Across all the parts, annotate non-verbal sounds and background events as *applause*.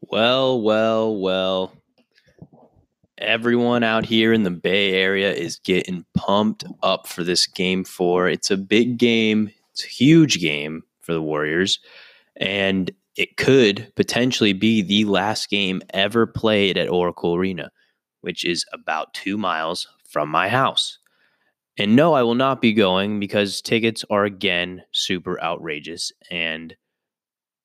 Well, well, well. Everyone out here in the Bay Area is getting pumped up for this game four. It's a big game, it's a huge game for the Warriors, and it could potentially be the last game ever played at Oracle Arena, which is about two miles from my house. And no, I will not be going because tickets are again super outrageous and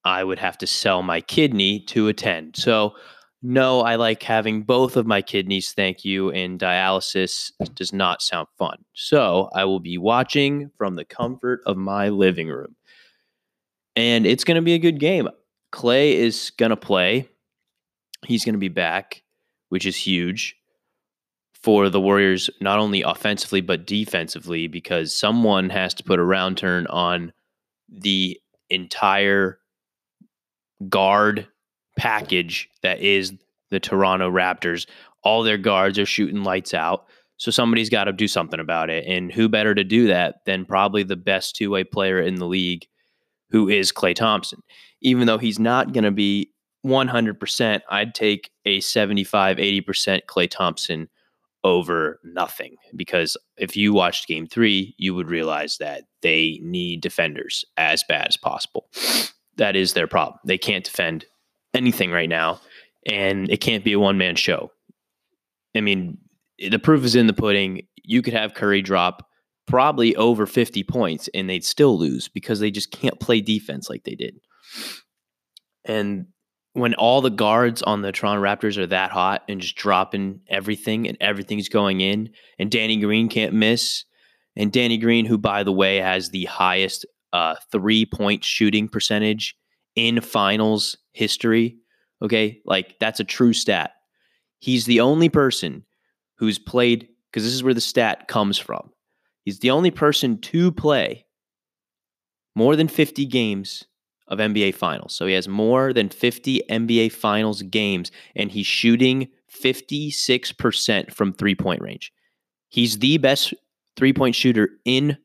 I would have to sell my kidney to attend. So, no, I like having both of my kidneys, thank you, and dialysis does not sound fun. So, I will be watching from the comfort of my living room. And it's going to be a good game. Klay is going to play. He's going to be back, which is huge for the Warriors, not only offensively, but defensively, because someone has to put a round turn on the entire guard package that is the Toronto Raptors. All their guards are shooting lights out. So somebody's got to do something about it. And who better to do that than probably the best two way player in the league, who is Klay Thompson. Even though he's not going to be 100%, I'd take a 75, 80% Klay Thompson over nothing. Because if you watched game three, you would realize that they need defenders as bad as possible that is their problem. They can't defend anything right now, and it can't be a one man show. I mean, the proof is in the pudding. You could have Curry drop probably over 50 points and they'd still lose because they just can't play defense like they did. And when all the guards on the Toronto Raptors are that hot and just dropping everything and everything's going in, and Danny Green can't miss, and Danny Green, who by the way has the highest uh, three point shooting percentage in finals history. Okay. Like that's a true stat. He's the only person who's played, because this is where the stat comes from. He's the only person to play more than 50 games of NBA finals. So he has more than 50 NBA finals games, and he's shooting 56% from three point range. He's the best three point shooter in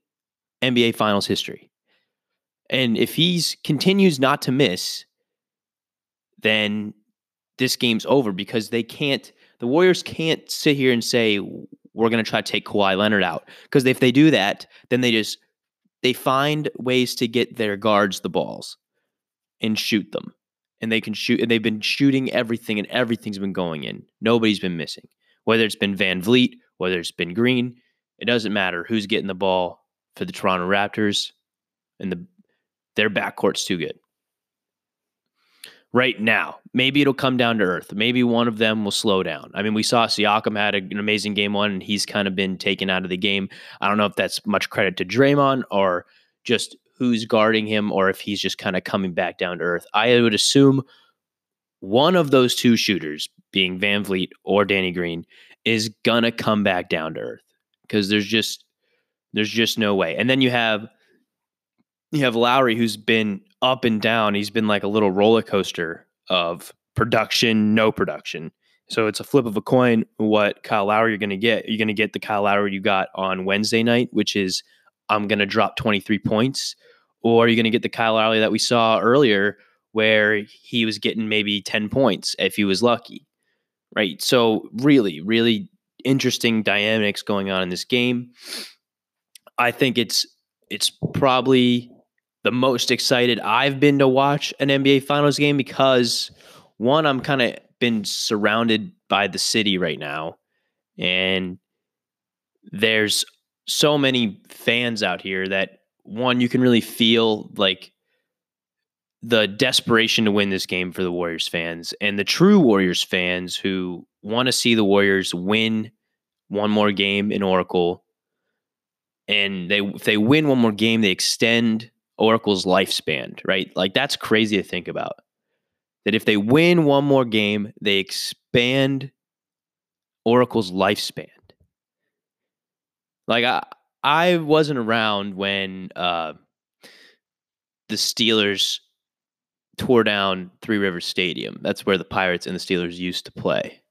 NBA finals history. And if he's continues not to miss, then this game's over because they can't. The Warriors can't sit here and say we're going to try to take Kawhi Leonard out because if they do that, then they just they find ways to get their guards the balls and shoot them, and they can shoot. And they've been shooting everything, and everything's been going in. Nobody's been missing. Whether it's been VanVleet, whether it's been Green, it doesn't matter who's getting the ball for the Toronto Raptors and the their backcourt's too good. Right now, maybe it'll come down to earth. Maybe one of them will slow down. I mean, we saw Siakam had an amazing game one, and he's kind of been taken out of the game. I don't know if that's much credit to Draymond or just who's guarding him, or if he's just kind of coming back down to earth. I would assume one of those two shooters, being VanVleet or Danny Green, is gonna come back down to earth because there's just there's just no way. And then you have you have Lowry who's been up and down. He's been like a little roller coaster of production, no production. So it's a flip of a coin what Kyle Lowry you're going to get. You're going to get the Kyle Lowry you got on Wednesday night, which is I'm going to drop 23 points, or you're going to get the Kyle Lowry that we saw earlier where he was getting maybe 10 points if he was lucky. Right? So really, really interesting dynamics going on in this game. I think it's it's probably the most excited I've been to watch an NBA Finals game because one, I'm kind of been surrounded by the city right now, and there's so many fans out here that one you can really feel like the desperation to win this game for the Warriors fans and the true Warriors fans who want to see the Warriors win one more game in Oracle. And they if they win one more game, they extend Oracle's lifespan, right? Like that's crazy to think about. That if they win one more game, they expand Oracle's lifespan. Like I I wasn't around when uh, the Steelers tore down Three Rivers Stadium. That's where the Pirates and the Steelers used to play.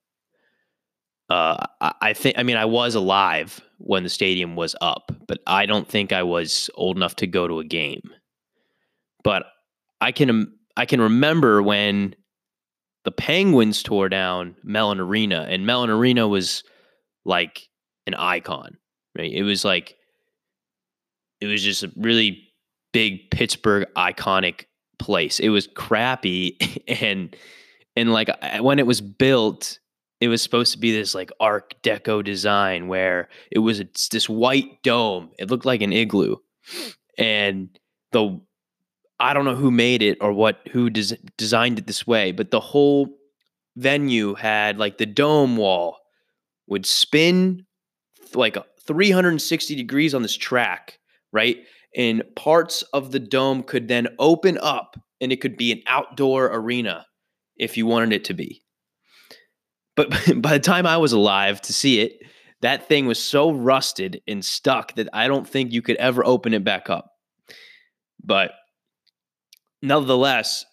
Uh, I, I think. I mean, I was alive when the stadium was up, but I don't think I was old enough to go to a game. But I can um, I can remember when the Penguins tore down Mellon Arena, and Mellon Arena was like an icon, right? It was like it was just a really big Pittsburgh iconic place. It was crappy *laughs* and and like when it was built, it was supposed to be this like Art Deco design where it was this white dome. It looked like an igloo, and the I don't know who made it or what who des- designed it this way, but the whole venue had like the dome wall would spin like 360 degrees on this track, right? And parts of the dome could then open up and it could be an outdoor arena if you wanted it to be. But *laughs* by the time I was alive to see it, that thing was so rusted and stuck that I don't think you could ever open it back up. But nevertheless,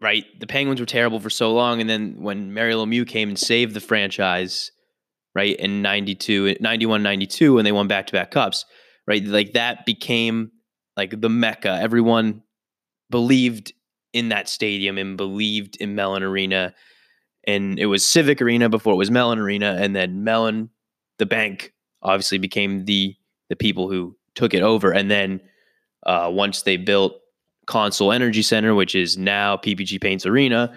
right, the Penguins were terrible for so long. And then when Mario Lemieux came and saved the franchise, right, in 92, 91, 92, when they won back to back cups, right, like that became like the mecca. Everyone believed in that stadium and believed in Mellon Arena. And it was Civic Arena before it was Mellon Arena. And then Mellon, the bank, obviously became the the people who took it over. And then uh, once they built Consol Energy Center, which is now PPG Paints Arena,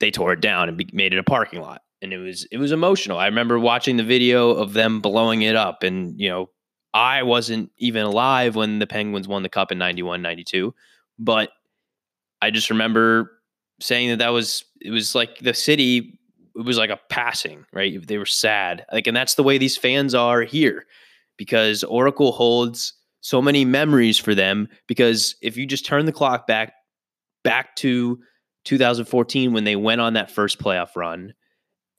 they tore it down and be- made it a parking lot. And it was it was emotional. I remember watching the video of them blowing it up and you know I wasn't even alive when the Penguins won the cup in 91 92, but I just remember saying that that was it was like the city it was like a passing, right? They were sad. Like and that's the way these fans are here because Oracle holds so many memories for them because if you just turn the clock back back to 2014 when they went on that first playoff run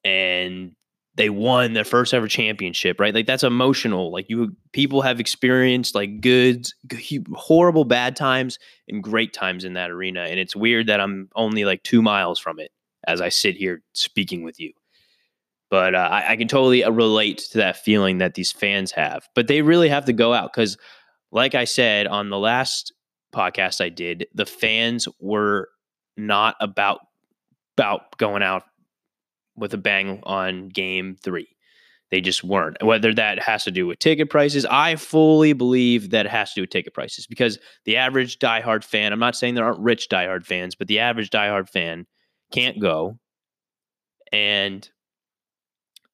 and they won their first ever championship, right? Like that's emotional. Like you people have experienced like good, horrible bad times and great times in that arena and it's weird that I'm only like 2 miles from it as I sit here speaking with you. But uh, I, I, can totally uh, relate to that feeling that these fans have. But they really have to go out because like I said on the last podcast I did, the fans were not about about going out with a bang on game 3. They just weren't. Whether that has to do with ticket prices, I fully believe that it has to do with ticket prices because the average diehard fan, I'm not saying there aren't rich diehard fans, but the average diehard fan can't go. And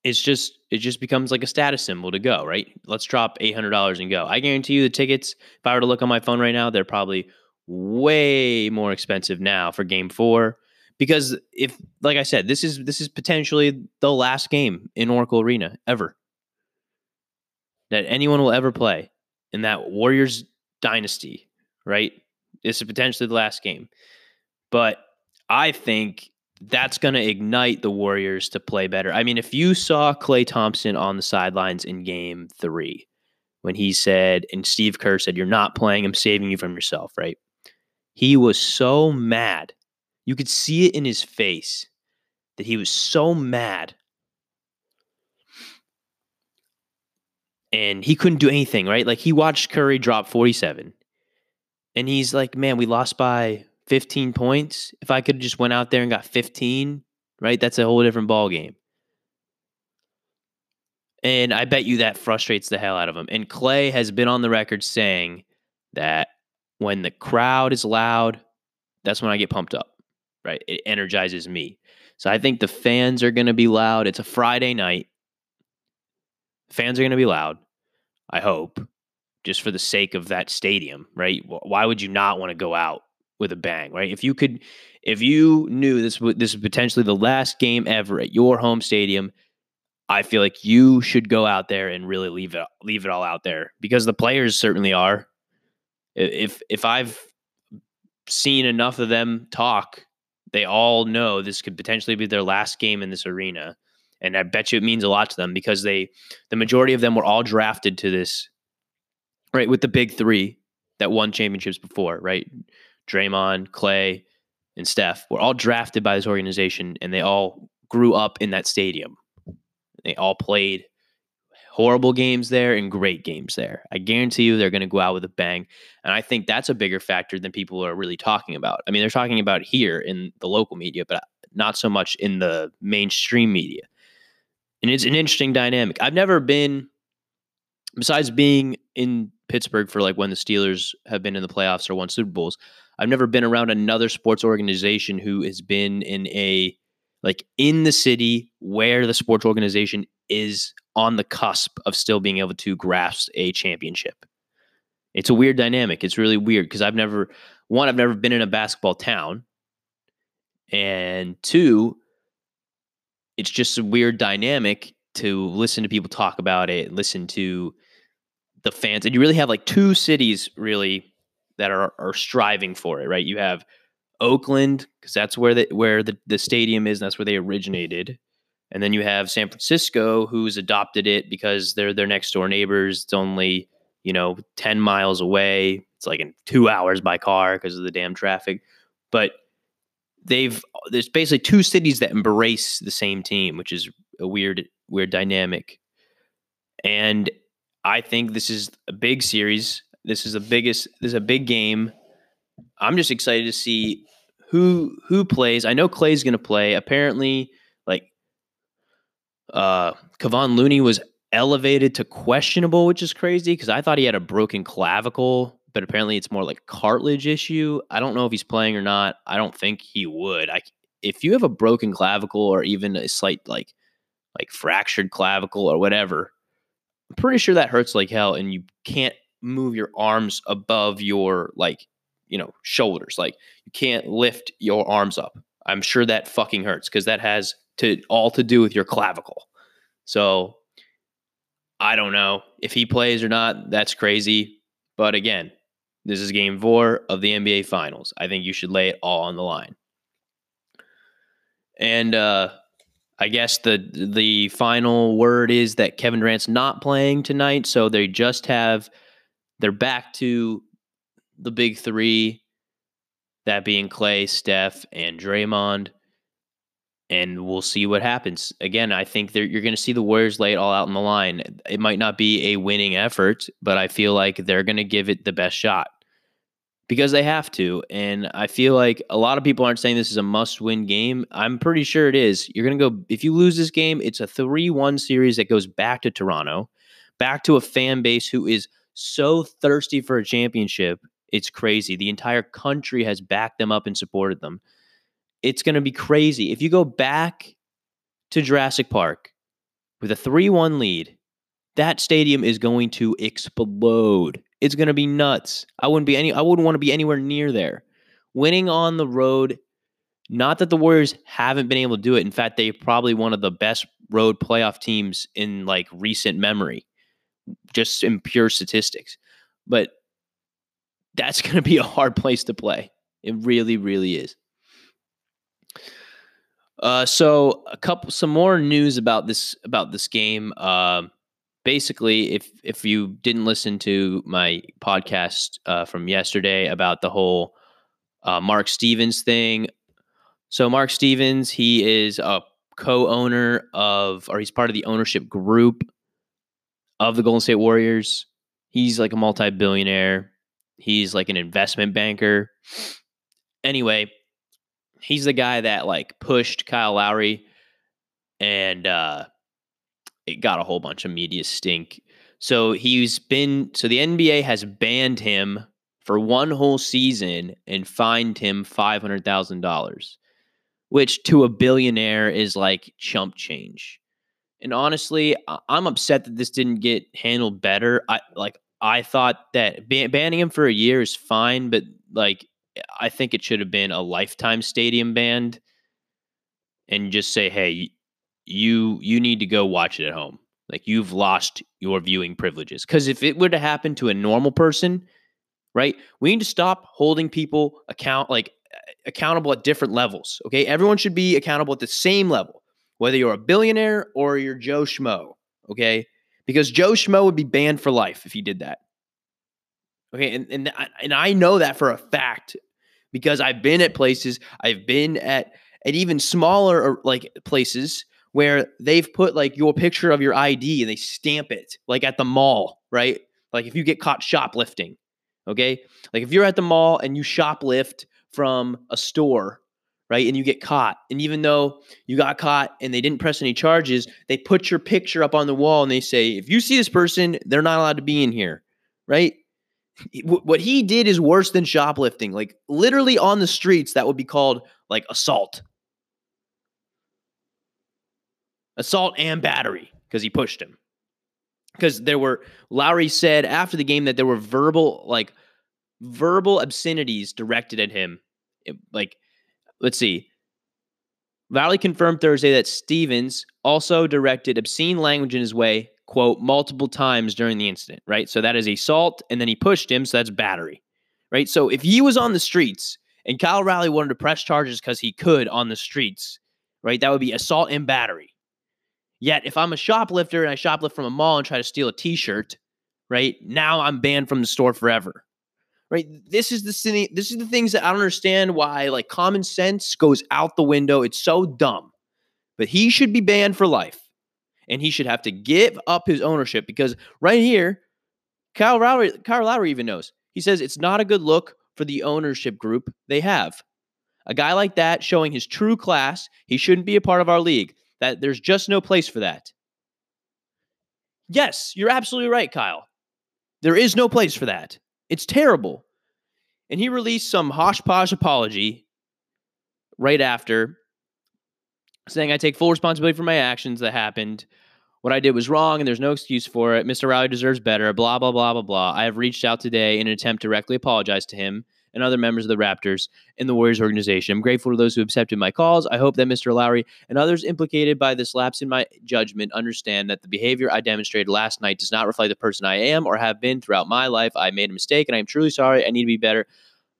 it's just it just becomes like a status symbol to go, right? Let's drop eight hundred dollars and go. I guarantee you the tickets, if I were to look on my phone right now, they're probably way more expensive now for game four. Because if like I said, this is this is potentially the last game in Oracle Arena ever that anyone will ever play in that Warriors dynasty, right? This is potentially the last game. But I think that's going to ignite the Warriors to play better. I mean, if you saw Klay Thompson on the sidelines in game three, when he said, and Steve Kerr said, You're not playing, I'm saving you from yourself, right? He was so mad. You could see it in his face that he was so mad. And he couldn't do anything, right? Like he watched Curry drop 47. And he's like, Man, we lost by 15 points, if I could have just went out there and got 15, right? That's a whole different ball game. And I bet you that frustrates the hell out of him. And Klay has been on the record saying that when the crowd is loud, that's when I get pumped up, right? It energizes me. So I think the fans are going to be loud. It's a Friday night. Fans are going to be loud. I hope, just for the sake of that stadium, right? Why would you not want to go out with a bang, right? If you could, if you knew this this is potentially the last game ever at your home stadium, I feel like you should go out there and really leave it leave it all out there because the players certainly are. If if I've seen enough of them talk, they all know this could potentially be their last game in this arena. And I bet you it means a lot to them because they the majority of them were all drafted to this right with the big 3 that won championships before, right? Draymond, Klay, and Steph were all drafted by this organization and they all grew up in that stadium. They all played horrible games there and great games there. I guarantee you they're going to go out with a bang. And I think that's a bigger factor than people are really talking about. I mean, they're talking about here in the local media, but uh, not so much in the mainstream media. And it's an interesting dynamic. I've never been, besides being in Pittsburgh for like when the Steelers have been in the playoffs or won Super Bowls, I've never been around another sports organization who has been in a like in the city where the sports organization is on the cusp of still being able to grasp a championship. It's a weird dynamic. It's really weird because I've never one I've never been in a basketball town and two it's just a weird dynamic to listen to people talk about it, listen to the fans. And you really have like two cities really that are are striving for it, right? You have Oakland because that's where the where the, the stadium is, and that's where they originated. And then you have San Francisco, who's adopted it because they're their next door neighbors. It's only you know ten miles away. It's like in two hours by car because of the damn traffic. But they've there's basically two cities that embrace the same team, which is a weird weird dynamic. And I think this is a big series. This is the biggest. This is a big game. I'm just excited to see who who plays. I know Klay's going to play. Apparently, uh Kevon Looney was elevated to questionable, which is crazy because I thought he had a broken clavicle, but apparently it's more like cartilage issue. I don't know if he's playing or not. I don't think he would. I if you have a broken clavicle or even a slight like like fractured clavicle or whatever, I'm pretty sure that hurts like hell and you can't move your arms above your like you know shoulders like you can't lift your arms up i'm sure that fucking hurts because that has to all to do with your clavicle. So i don't know if he plays or not. That's crazy. But again this is game four of the nba finals. I think you should lay it all on the line. And uh I guess the the final word is that Kevin Durant's not playing tonight, so they just have they're back to the big three, that being Klay, Steph, and Draymond. And we'll see what happens. Again, I think you're going to see the Warriors lay it all out on the line. It might not be a winning effort, but I feel like they're going to give it the best shot because they have to. And I feel like a lot of people aren't saying this is a must win game. I'm pretty sure it is. You're going to go, if you lose this game, it's a 3 1 series that goes back to Toronto, back to a fan base who is so thirsty for a championship. It's crazy. The entire country has backed them up and supported them. It's going to be crazy. If you go back to Jurassic Park with a 3 1 lead, that stadium is going to explode. It's going to be nuts. I wouldn't be any I wouldn't want to be anywhere near there. Winning on the road, not that the Warriors haven't been able to do it. In fact, they're probably one of the best road playoff teams in like recent memory just in pure statistics. But that's *laughs* going to be a hard place to play. It really, really is. Uh, so a couple, some more news about this about this game. Uh, basically, if if you didn't listen to my podcast uh, from yesterday about the whole uh, Mark Stevens thing, so Mark Stevens, he is a co-owner of, or he's part of the ownership group of the Golden State Warriors. He's like a multi billionaire, he's like an investment banker. Anyway, he's the guy that like pushed Kyle Lowry and uh, it got a whole bunch of media stink. So he's been, so the NBA has banned him for one whole season and fined him $500,000, which to a billionaire is like chump change. And honestly, I'm upset that this didn't get handled better. I like I thought that ban- banning him for a year is fine, but like I think it should have been a lifetime stadium banned and just say, "Hey, you you need to go watch it at home. Like you've lost your viewing privileges." Cuz if it were to happen to a normal person, right? We need to stop holding people account like accountable at different levels, okay? Everyone should be accountable at the same level whether you're a billionaire or you're Joe Schmo, okay? Because Joe Schmo would be banned for life if he did that. Okay, and and and I know that for a fact because I've been at places, I've been at at even smaller er, like places where they've put like your picture of your ID and they stamp it like at the mall, right? Like if you get caught shoplifting, okay? Like if you're at the mall and you shoplift from a store, right? And you get caught. And even though you got caught and they didn't press any charges, they put your picture up on the wall and they say, if you see this person, they're not allowed to be in here, right? What he did is worse than shoplifting. Like literally on the streets, that would be called like assault. Assault and battery because he pushed him. Because there were, Lowry said after the game that there were verbal, like verbal obscenities directed at him. It, like, let's see. Valley confirmed Thursday that Stevens also directed obscene language in his way, quote, multiple times during the incident, right? So that is assault, and then he pushed him, so that's battery, right? So if he was on the streets and Kyle Lowry wanted to press charges because he could on the streets, right, that would be assault and battery. Yet if I'm a shoplifter and I shoplift from a mall and try to steal a t shirt, right, now I'm banned from the store forever right? This is the city. this is the things that I don't understand why like common sense goes out the window. It's so dumb. But he should be banned for life. And he should have to give up his ownership because right here, Kyle Lowry, Kyle Lowry even knows. He says it's not a good look for the ownership group they have. A guy like that showing his true class, he shouldn't be a part of our league. That there's just no place for that. Yes, you're absolutely right, Kyle. There is no place for that. It's terrible. And he released some hosh posh apology right after, saying, I take full responsibility for my actions that happened. What I did was wrong and there's no excuse for it. Mr. Riley deserves better, blah, blah, blah, blah, blah. I have reached out today in an attempt to directly apologize to him and other members of the Raptors in the Warriors organization. I'm grateful to those who accepted my calls. I hope that Mr. Lowry and others implicated by this lapse in my judgment understand that the behavior I demonstrated last night does not reflect the person I am or have been throughout my life. I made a mistake and I am truly sorry. I need to be better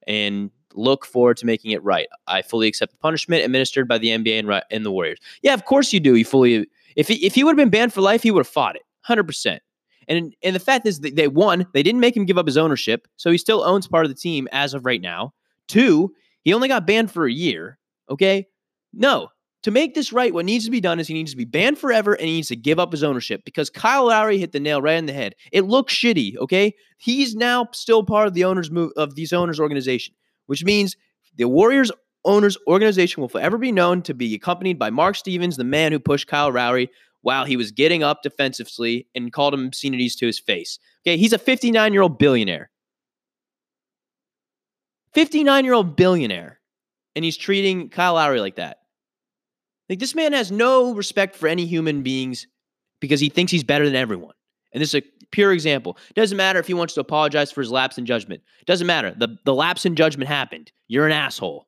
and look forward to making it right. I fully accept the punishment administered by the NBA and, and the Warriors. Yeah, of course you do. You fully if he, if he would have been banned for life, he would have fought it. 100%. And and the fact is, that they won. They didn't make him give up his ownership, so he still owns part of the team as of right now. Two, he only got banned for a year. Okay, no. To make this right, what needs to be done is he needs to be banned forever and he needs to give up his ownership because Kyle Lowry hit the nail right in the head. It looks shitty. Okay, he's now still part of the owners move of these owners organization, which means the Warriors owners organization will forever be known to be accompanied by Mark Stevens, the man who pushed Kyle Lowry while he was getting up defensively and called him obscenities to his face. Okay, he's a 59 year old billionaire. 59 year old billionaire. And he's treating Kyle Lowry like that. Like, this man has no respect for any human beings because he thinks he's better than everyone. And this is a pure example. Doesn't matter if he wants to apologize for his lapse in judgment. Doesn't matter. The, the lapse in judgment happened. You're an asshole.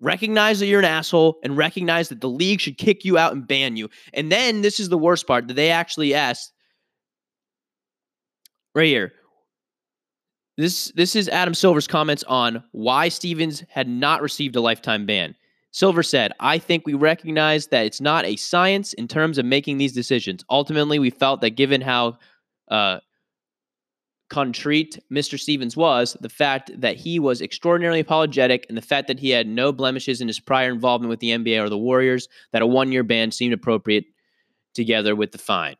Recognize that you're an asshole and recognize that the league should kick you out and ban you. And then this is the worst part that they actually asked right here. This this is Adam Silver's comments on why Stevens had not received a lifetime ban. Silver said, I think we recognize that it's not a science in terms of making these decisions. Ultimately, we felt that given how uh, contrite Mr. Stevens was, the fact that he was extraordinarily apologetic and the fact that he had no blemishes in his prior involvement with the NBA or the Warriors, that a one year ban seemed appropriate together with the fine.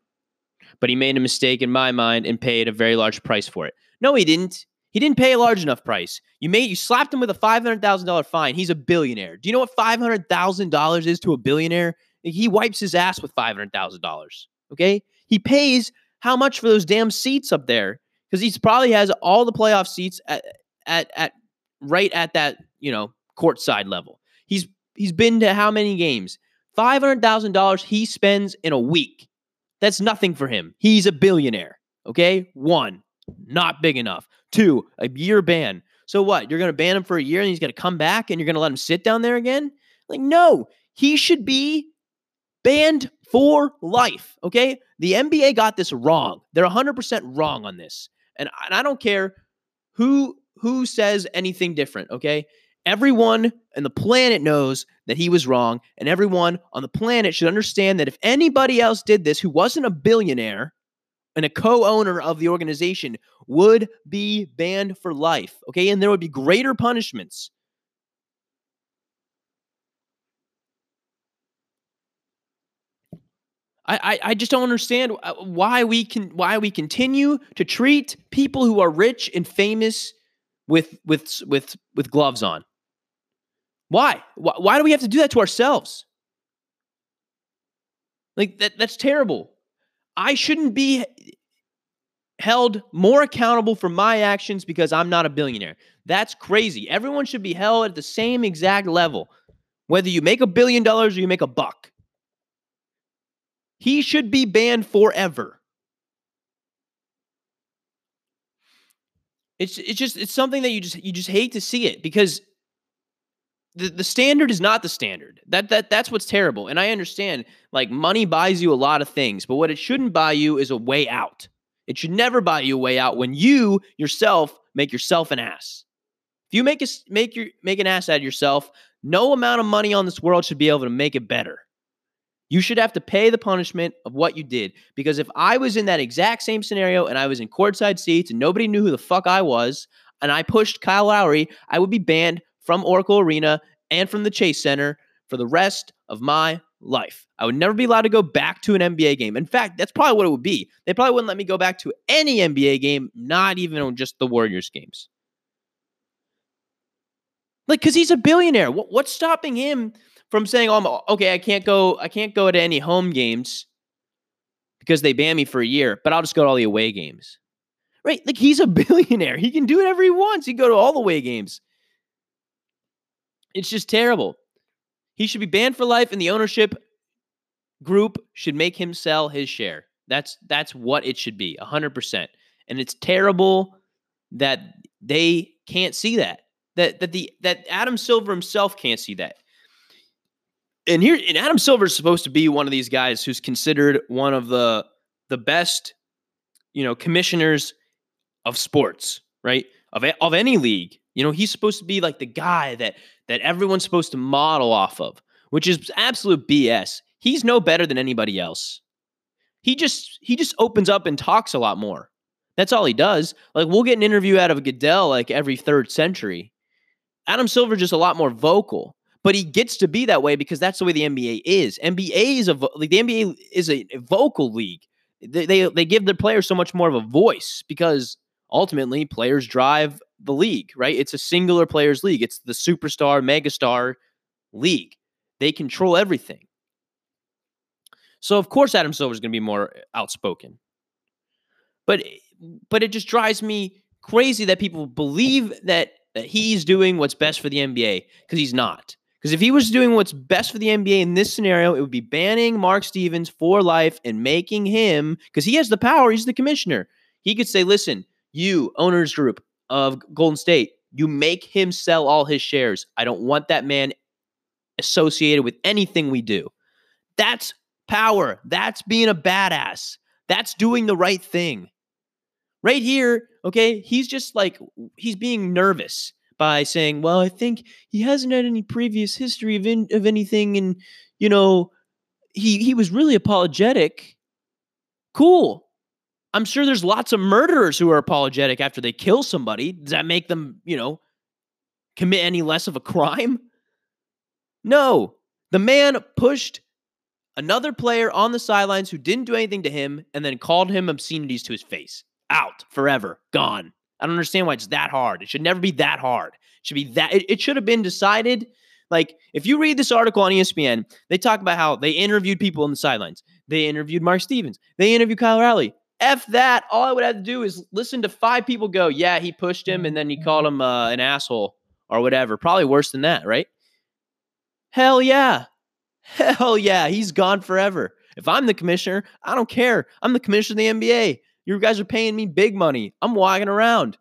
But he made a mistake in my mind and paid a very large price for it. No, he didn't. He didn't pay a large enough price. You made you slapped him with a five hundred thousand dollar fine. He's a billionaire. Do you know what five hundred thousand dollars is to a billionaire? He wipes his ass with five hundred thousand dollars. Okay, he pays how much for those damn seats up there? because he probably has all the playoff seats at, at at right at that you know courtside level. He's he's been to how many games? Five hundred thousand dollars he spends in a week. That's nothing for him. He's a billionaire. Okay, one, not big enough. Two, a year ban. So what? You're going to ban him for a year and he's going to come back and you're going to let him sit down there again? Like, no, he should be banned for life. Okay, the NBA got this wrong. They're 100% wrong on this. And, and I don't care who who says anything different, okay? Everyone on the planet knows that he was wrong, and everyone on the planet should understand that if anybody else did this who wasn't a billionaire and a co-owner of the organization would be banned for life, okay? And there would be greater punishments I, I, just don't understand uh, why we can why we continue to treat people who are rich and famous with with with with gloves on. Why? Why, why do we have to do that to ourselves? Like that that's terrible. I shouldn't be held more accountable for my actions because I'm not a billionaire. That's crazy. Everyone should be held at the same exact level, whether you make a billion dollars or you make a buck. He should be banned forever. It's it's just it's something that you just you just hate to see it because the, the standard is not the standard. That that that's what's terrible. And I understand like money buys you a lot of things, but what it shouldn't buy you is a way out. It should never buy you a way out when you yourself make yourself an ass. If you make a, make your make an ass out of yourself, no amount of money on this world should be able to make it better. You should have to pay the punishment of what you did. Because if I was in that exact same scenario and I was in courtside seats and nobody knew who the fuck I was, and I pushed Kyle Lowry, I would be banned from Oracle Arena and from the Chase Center for the rest of my life. I would never be allowed to go back to an NBA game. In fact, that's probably what it would be. They probably wouldn't let me go back to any NBA game, not even just the Warriors games. Like, because he's a billionaire. what's stopping him from saying, "Oh, okay, I can't go. I can't go to any home games because they ban me for a year, but I'll just go to all the away games." Right? Like he's a *laughs* billionaire. He can do whatever he wants. He can go to all the away games. It's just terrible. He should be banned for life, and the ownership group should make him sell his share. That's that's what it should be, hundred percent. And it's terrible that they can't see that. That that the that Adam Silver himself can't see that. And here, and Adam Silver is supposed to be one of these guys who's considered one of the the best, you know, commissioners of sports, right? Of of any league. You know, he's supposed to be like the guy that that everyone's supposed to model off of, which is absolute BS. He's no better than anybody else. He just he just opens up and talks a lot more. That's all he does. Like we'll get an interview out of Goodell like every third century. Adam Silver just a lot more vocal, but he gets to be that way because that's the way the NBA is. NBA is a like the NBA is a, vocal league. They, they they give their players so much more of a voice because ultimately players drive the league, right? It's a singular players league. It's the superstar, megastar league. They control everything. So of course Adam Silver is going to be more uh, outspoken. But but it just drives me crazy that people believe that, that he's doing what's best for the NBA because he's not. Because if he was doing what's best for the NBA in this scenario, it would be banning Mark Stevens for life and making him, because he has the power, he's the commissioner. He could say, listen, you, owners group, of Golden State, you make him sell all his shares. I don't want that man associated with anything we do. That's power. That's being a badass. That's doing the right thing. Right here, okay, he's just like, he's being nervous by saying, well, I think he hasn't had any previous history of, in, of anything. And, you know, he, he was really apologetic. Cool. I'm sure there's lots of murderers who are apologetic after they kill somebody. Does that make them, you know, commit any less of a crime? No. The man pushed another player on the sidelines who didn't do anything to him and then called him obscenities to his face. Out forever. Gone. I don't understand why it's that hard. It should never be that hard. It should be that it, it should have been decided. Like, if you read this article on ESPN, they talk about how they interviewed people on the sidelines. They interviewed Mark Stevens. They interviewed Kyle Lowry. F that. All I would have to do is listen to five people go, yeah, he pushed him and then he called him uh, an asshole or whatever. Probably worse than that, right? Hell yeah. Hell yeah. He's gone forever. If I'm the commissioner, I don't care. I'm the commissioner of the NBA. You guys are paying me big money. I'm walking around.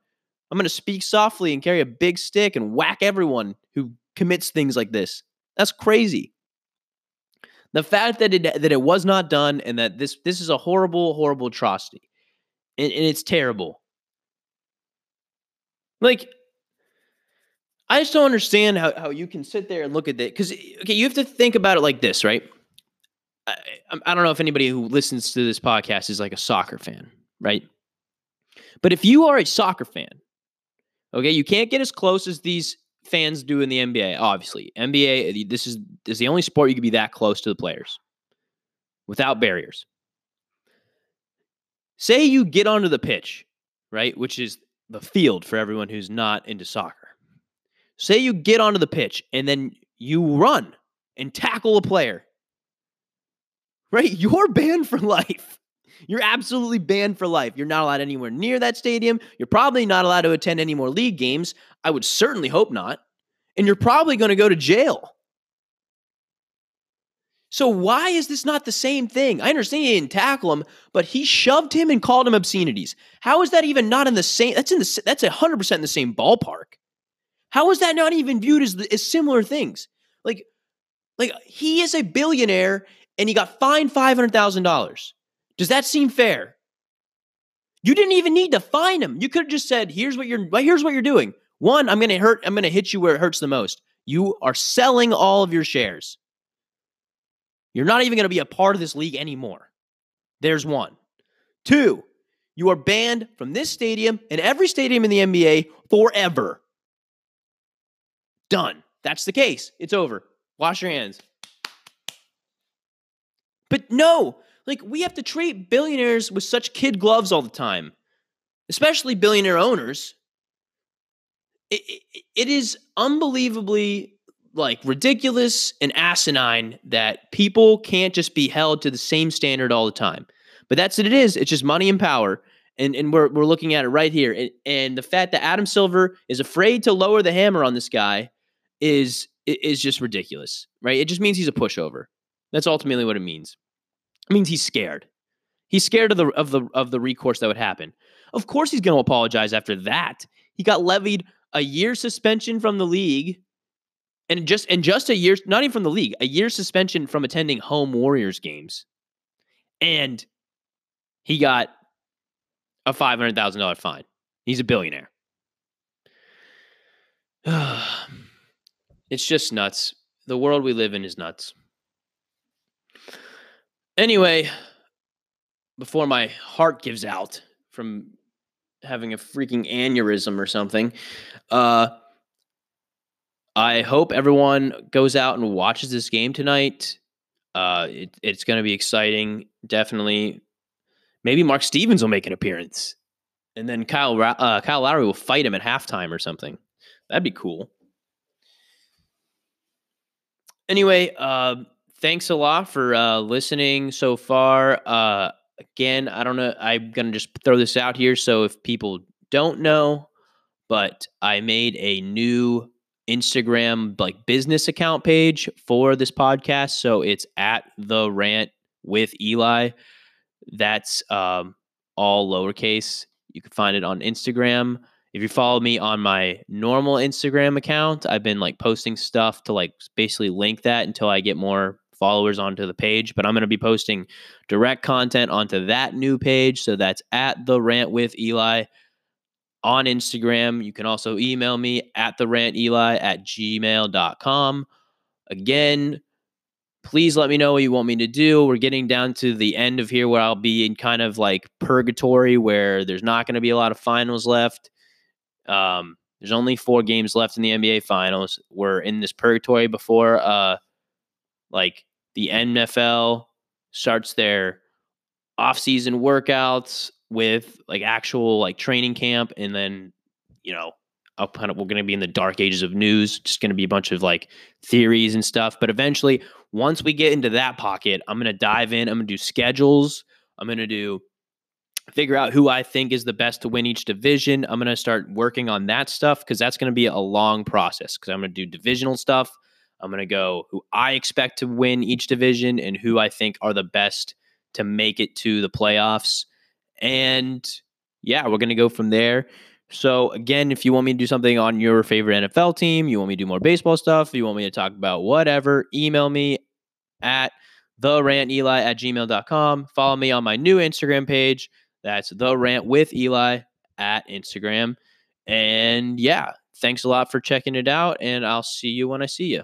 I'm going to speak softly and carry a big stick and whack everyone who commits things like this. That's crazy. The fact that it that it was not done and that this this is a horrible, horrible atrocity. And, and it's terrible. Like, I just don't understand how, how you can sit there and look at it. Because, okay, you have to think about it like this, right? I, I don't know if anybody who listens to this podcast is like a soccer fan, right? But if you are a soccer fan, okay, you can't get as close as these fans do in the NBA. Obviously, NBA. This is this is the only sport you can be that close to the players without barriers. Say you get onto the pitch, right, which is the field for everyone who's not into soccer. say you get onto the pitch and then you run and tackle a player, right? *laughs* You're banned for life. You're absolutely banned for life. You're not allowed anywhere near that stadium. You're probably not allowed to attend any more league games. I would certainly hope not. And you're probably going to go to jail. So why is this not the same thing? I understand he didn't tackle him, but he shoved him and called him obscenities. How is that even not in the same? That's in the that's hundred percent in the same ballpark. How is that not even viewed as as similar things? Like, like he is a billionaire and he got fined five hundred thousand dollars. Does that seem fair? You didn't even need to fine him. You could have just said, "Here's what you're. Here's what you're doing. One, I'm going to hurt. I'm going to hit you where it hurts the most. You are selling all of your shares." You're not even going to be a part of this league anymore. There's one. Two, you are banned from this stadium and every stadium in the NBA forever. Done. That's the case. It's over. Wash your hands. But no, like we have to treat billionaires with such kid gloves all the time, especially billionaire owners. it, it, it is unbelievably like ridiculous and asinine that people can't just be held to the same standard all the time. But that's what it is. It's just money and power. And, and we're, we're looking at it right here. And, and the fact that Adam Silver is afraid to lower the hammer on this guy is is just ridiculous, right? It just means he's a pushover. That's ultimately what it means. It means he's scared. He's scared of the of the of the recourse that would happen. Of course he's going to apologize after that. He got levied a year suspension from the league and just and just a year, not even from the league, a year suspension from attending home Warriors games, and he got a five hundred thousand dollar fine. He's a billionaire. *sighs* it's just nuts. The world we live in is nuts. Anyway, before my heart gives out from having a freaking aneurysm or something, uh, I hope everyone goes out and watches this game tonight. Uh, it, it's going to be exciting. Definitely. Maybe Mark Stevens will make an appearance, and then Kyle uh, Kyle Lowry will fight him at halftime or something. That'd be cool. Anyway, uh, thanks a lot for uh, listening so far. Uh, again, I don't know. I'm gonna just throw this out here. So if people don't know, but I made a new Instagram like business account page for this podcast. So it's at the rant with Eli. That's um, all lowercase. You can find it on Instagram. If you follow me on my normal Instagram account, I've been like posting stuff to like basically link that until I get more followers onto the page. But I'm going to be posting direct content onto that new page. So that's at the rant with Eli on Instagram. You can also email me at the rant Eli at gmail.com. Again, please let me know what you want me to do. We're getting down to the end of here where I'll be in kind of like purgatory where there's not going to be a lot of finals left. Um, there's only four games left in the NBA finals. We're in this purgatory before uh like the NFL starts their off-season workouts with like actual like training camp and then you know I'll kind of we're going to be in the dark ages of news just going to be a bunch of like theories and stuff. But eventually once we get into that pocket i'm going to dive in i'm going to do schedules i'm going to do figure out who i think is the best to win each division. I'm going to start working on that stuff because that's going to be a long process because i'm going to do divisional stuff i'm going to go who i expect to win each division and who i think are the best to make it to the playoffs and yeah, we're going to go from there. So, again, if you want me to do something on your favorite NFL team, you want me to do more baseball stuff, you want me to talk about whatever, email me at the rant eli at gmail.com. Follow me on my new Instagram page. That's the rant with Eli at Instagram. And yeah, thanks a lot for checking it out. And I'll see you when I see you.